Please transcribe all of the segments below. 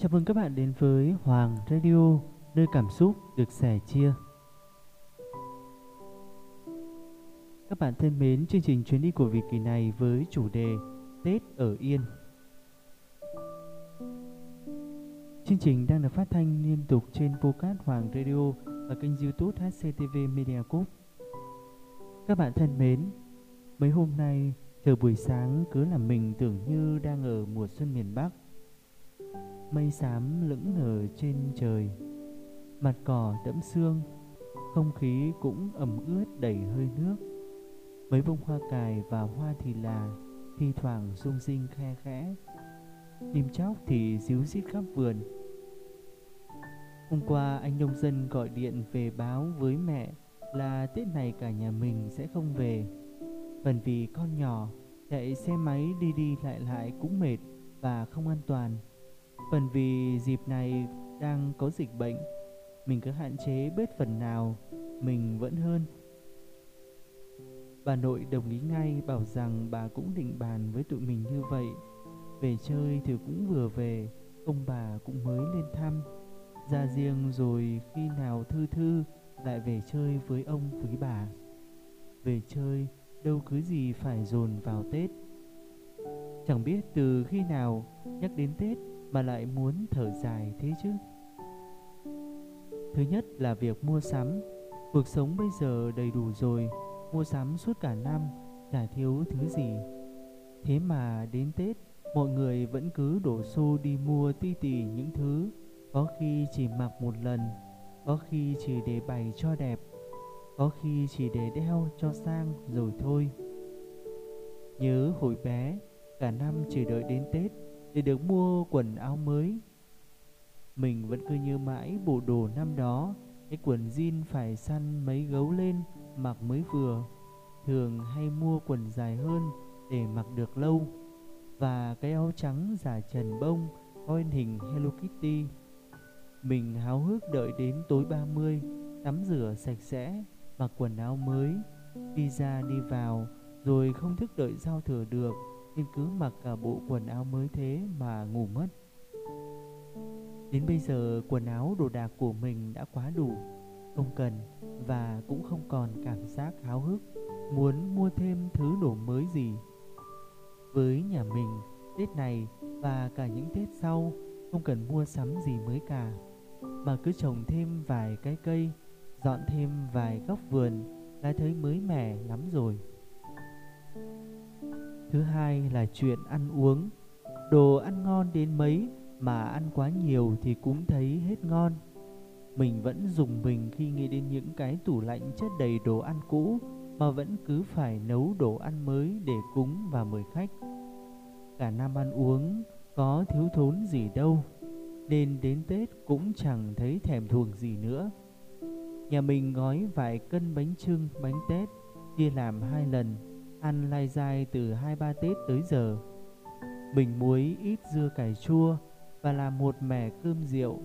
Chào mừng các bạn đến với Hoàng Radio, nơi cảm xúc được sẻ chia. Các bạn thân mến, chương trình chuyến đi của Việt kỳ này với chủ đề Tết ở Yên. Chương trình đang được phát thanh liên tục trên podcast Hoàng Radio và kênh youtube HCTV Media Group. Các bạn thân mến, mấy hôm nay trời buổi sáng cứ làm mình tưởng như đang ở mùa xuân miền Bắc Mây xám lững lờ trên trời. Mặt cỏ đẫm sương, Không khí cũng ẩm ướt đầy hơi nước. Mấy bông hoa cài và hoa thì là, Thi thoảng rung rinh khe khẽ. Chim chóc thì díu rít khắp vườn. Hôm qua anh nông dân gọi điện về báo với mẹ Là Tết này cả nhà mình sẽ không về. Phần vì con nhỏ, chạy xe máy đi đi lại lại cũng mệt và không an toàn. Phần vì dịp này đang có dịch bệnh, Mình cứ hạn chế bớt phần nào, Mình vẫn hơn. Bà nội đồng ý ngay, bảo rằng bà cũng định bàn với tụi mình như vậy. Về chơi thì cũng vừa về, Ông bà cũng mới lên thăm. Ra riêng rồi khi nào thư thư, lại về chơi với ông, với bà. Về chơi, đâu cứ gì phải dồn vào Tết. Chẳng biết từ khi nào, nhắc đến Tết mà lại muốn thở dài thế chứ? Thứ nhất là việc mua sắm. Cuộc sống bây giờ đầy đủ rồi, Mua sắm suốt cả năm, Chả thiếu thứ gì. Thế mà đến Tết, Mọi người vẫn cứ đổ xô đi mua ti tỉ những thứ, Có khi chỉ mặc một lần, Có khi chỉ để bày cho đẹp, Có khi chỉ để đeo cho sang rồi thôi. Nhớ hồi bé, Cả năm chỉ đợi đến Tết để được mua quần áo mới. Mình vẫn cứ như mãi bộ đồ năm đó, cái quần jean phải săn mấy gấu lên mặc mới vừa. Thường hay mua quần dài hơn để mặc được lâu và cái áo trắng giả trần bông có hình Hello Kitty. Mình háo hức đợi đến tối 30, tắm rửa sạch sẽ, mặc quần áo mới, đi ra đi vào rồi không thức đợi giao thừa được nên cứ mặc cả bộ quần áo mới thế mà ngủ mất. Đến bây giờ, quần áo đồ đạc của mình đã quá đủ. Không cần và cũng không còn cảm giác háo hức, Muốn mua thêm thứ đồ mới gì. Với nhà mình, Tết này và cả những Tết sau, Không cần mua sắm gì mới cả, Mà cứ trồng thêm vài cái cây, Dọn thêm vài góc vườn là thấy mới mẻ lắm rồi. Thứ hai là chuyện ăn uống. Đồ ăn ngon đến mấy mà ăn quá nhiều thì cũng thấy hết ngon. Mình vẫn dùng mình khi nghĩ đến những cái tủ lạnh chất đầy đồ ăn cũ Mà vẫn cứ phải nấu đồ ăn mới để cúng và mời khách. Cả năm ăn uống có thiếu thốn gì đâu Nên đến Tết cũng chẳng thấy thèm thuồng gì nữa. Nhà mình gói vài cân bánh trưng, bánh tết Chia làm hai lần ăn lai dai từ hai ba Tết tới giờ. Bình muối, ít dưa cải chua và làm một mẻ cơm rượu.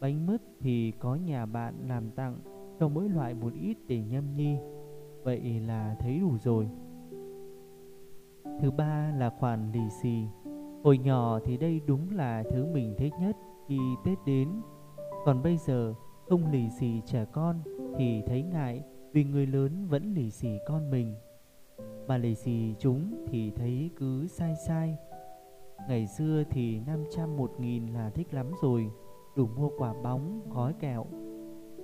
Bánh mứt thì có nhà bạn làm tặng cho mỗi loại một ít để nhâm nhi. Vậy là thấy đủ rồi. Thứ ba là khoản lì xì. Hồi nhỏ thì đây đúng là thứ mình thích nhất khi Tết đến. Còn bây giờ không lì xì trẻ con thì thấy ngại vì người lớn vẫn lì xì con mình mà lì xì chúng thì thấy cứ sai sai. Ngày xưa thì 500 một nghìn là thích lắm rồi Đủ mua quả bóng, gói kẹo.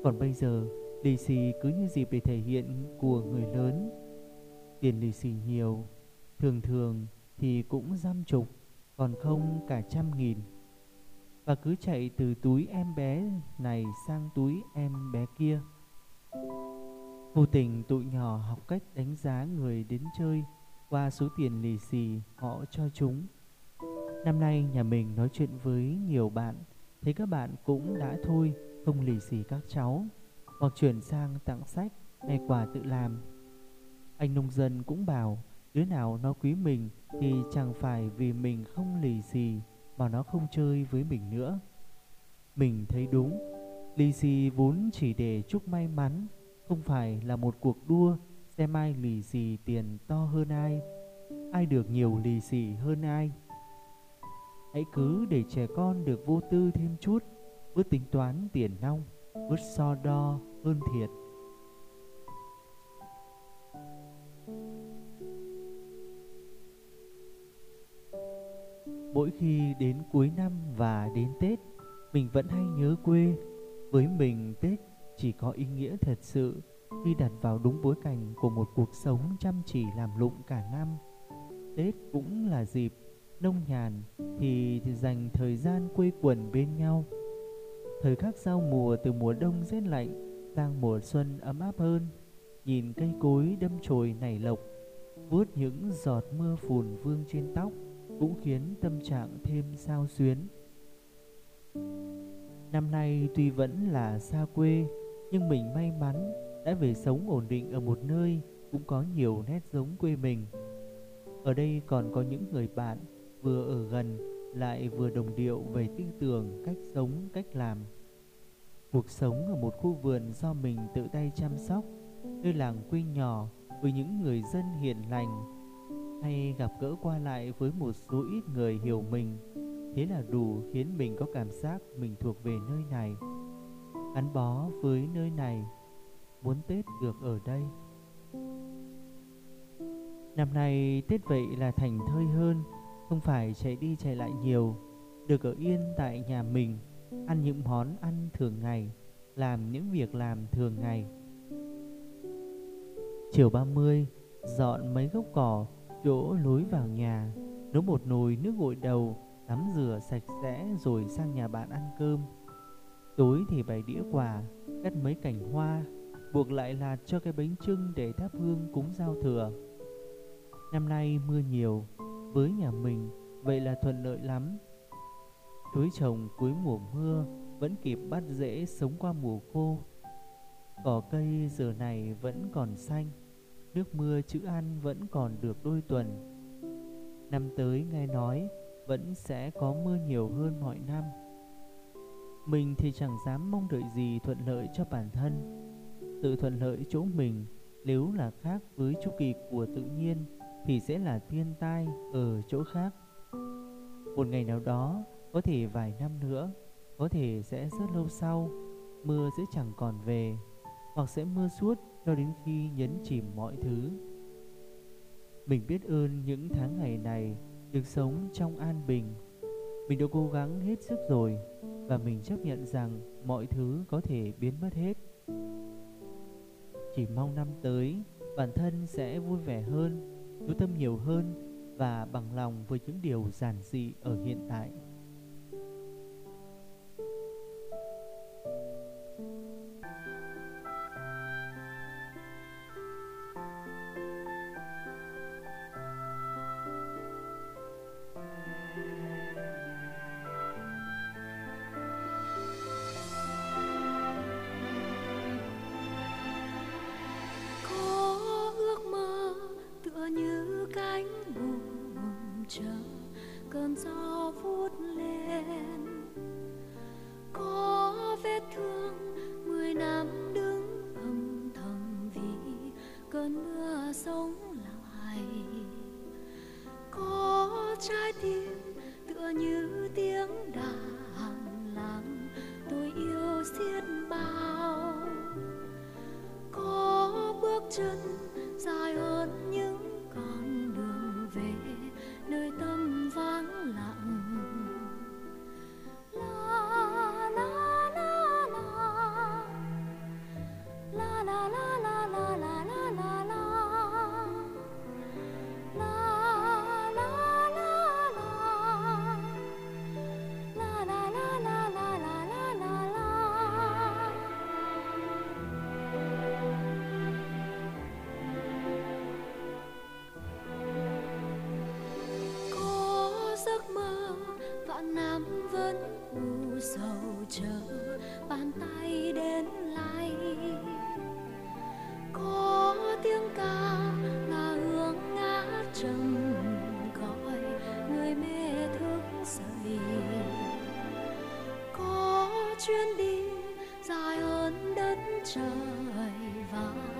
Còn bây giờ lì xì cứ như dịp để thể hiện của người lớn. Tiền lì xì nhiều Thường thường thì cũng dăm chục Còn không cả trăm nghìn. Và cứ chạy từ túi em bé này sang túi em bé kia. Vô tình tụi nhỏ học cách đánh giá người đến chơi qua số tiền lì xì họ cho chúng. Năm nay nhà mình nói chuyện với nhiều bạn, thấy các bạn cũng đã thôi không lì xì các cháu, hoặc chuyển sang tặng sách hay quà tự làm. Anh nông dân cũng bảo đứa nào nó quý mình thì chẳng phải vì mình không lì xì mà nó không chơi với mình nữa. Mình thấy đúng, lì xì vốn chỉ để chúc may mắn không phải là một cuộc đua xem ai lì xì tiền to hơn ai, ai được nhiều lì xì hơn ai. Hãy cứ để trẻ con được vô tư thêm chút Bớt tính toán tiền nong Bớt so đo hơn thiệt Mỗi khi đến cuối năm và đến Tết Mình vẫn hay nhớ quê Với mình Tết chỉ có ý nghĩa thật sự Khi đặt vào đúng bối cảnh của một cuộc sống chăm chỉ làm lụng cả năm Tết cũng là dịp nông nhàn thì dành thời gian quây quần bên nhau Thời khắc giao mùa từ mùa đông rét lạnh sang mùa xuân ấm áp hơn Nhìn cây cối đâm chồi nảy lộc vuốt những giọt mưa phùn vương trên tóc cũng khiến tâm trạng thêm sao xuyến. Năm nay tuy vẫn là xa quê, nhưng mình may mắn đã về sống ổn định ở một nơi cũng có nhiều nét giống quê mình. Ở đây còn có những người bạn vừa ở gần lại vừa đồng điệu về tư tưởng, cách sống, cách làm. Cuộc sống ở một khu vườn do mình tự tay chăm sóc, nơi làng quê nhỏ với những người dân hiền lành hay gặp gỡ qua lại với một số ít người hiểu mình thế là đủ khiến mình có cảm giác mình thuộc về nơi này gắn bó với nơi này, muốn tết được ở đây. Năm nay tết vậy là thành thơi hơn, không phải chạy đi chạy lại nhiều, được ở yên tại nhà mình, ăn những món ăn thường ngày, làm những việc làm thường ngày. Chiều 30 dọn mấy gốc cỏ, chỗ lối vào nhà, nấu một nồi nước gội đầu, tắm rửa sạch sẽ rồi sang nhà bạn ăn cơm tối thì bày đĩa quà, cắt mấy cành hoa, buộc lại lạt cho cái bánh trưng để thắp hương cúng giao thừa năm nay mưa nhiều, với nhà mình, vậy là thuận lợi lắm chuối trồng cuối mùa mưa, vẫn kịp bắt rễ sống qua mùa khô cỏ cây giờ này vẫn còn xanh, nước mưa chữ ăn vẫn còn được đôi tuần. Năm tới nghe nói, vẫn sẽ có mưa nhiều hơn mọi năm. Mình thì chẳng dám mong đợi gì thuận lợi cho bản thân. tự thuận lợi chỗ mình nếu là khác với chu kỳ của tự nhiên thì sẽ là thiên tai ở chỗ khác. Một ngày nào đó, có thể vài năm nữa, có thể sẽ rất lâu sau, mưa sẽ chẳng còn về, hoặc sẽ mưa suốt cho đến khi nhấn chìm mọi thứ. Mình biết ơn những tháng ngày này được sống trong an bình. Mình đã cố gắng hết sức rồi và mình chấp nhận rằng mọi thứ có thể biến mất hết. Chỉ mong năm tới bản thân sẽ vui vẻ hơn, chú tâm nhiều hơn và bằng lòng với những điều giản dị ở hiện tại. Tháng năm vẫn u sầu chờ, bàn tay đến lay. Có tiếng ca là hương ngã trầm gọi người mê thức dậy có chuyến đi dài hơn đất trời vàng